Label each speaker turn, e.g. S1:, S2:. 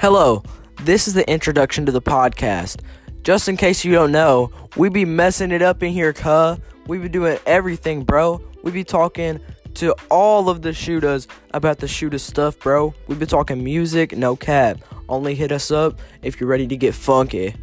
S1: Hello, this is the introduction to the podcast. Just in case you don't know, we be messing it up in here, cuh. We be doing everything, bro. We be talking to all of the shooters about the shooter stuff, bro. We be talking music, no cap. Only hit us up if you're ready to get funky.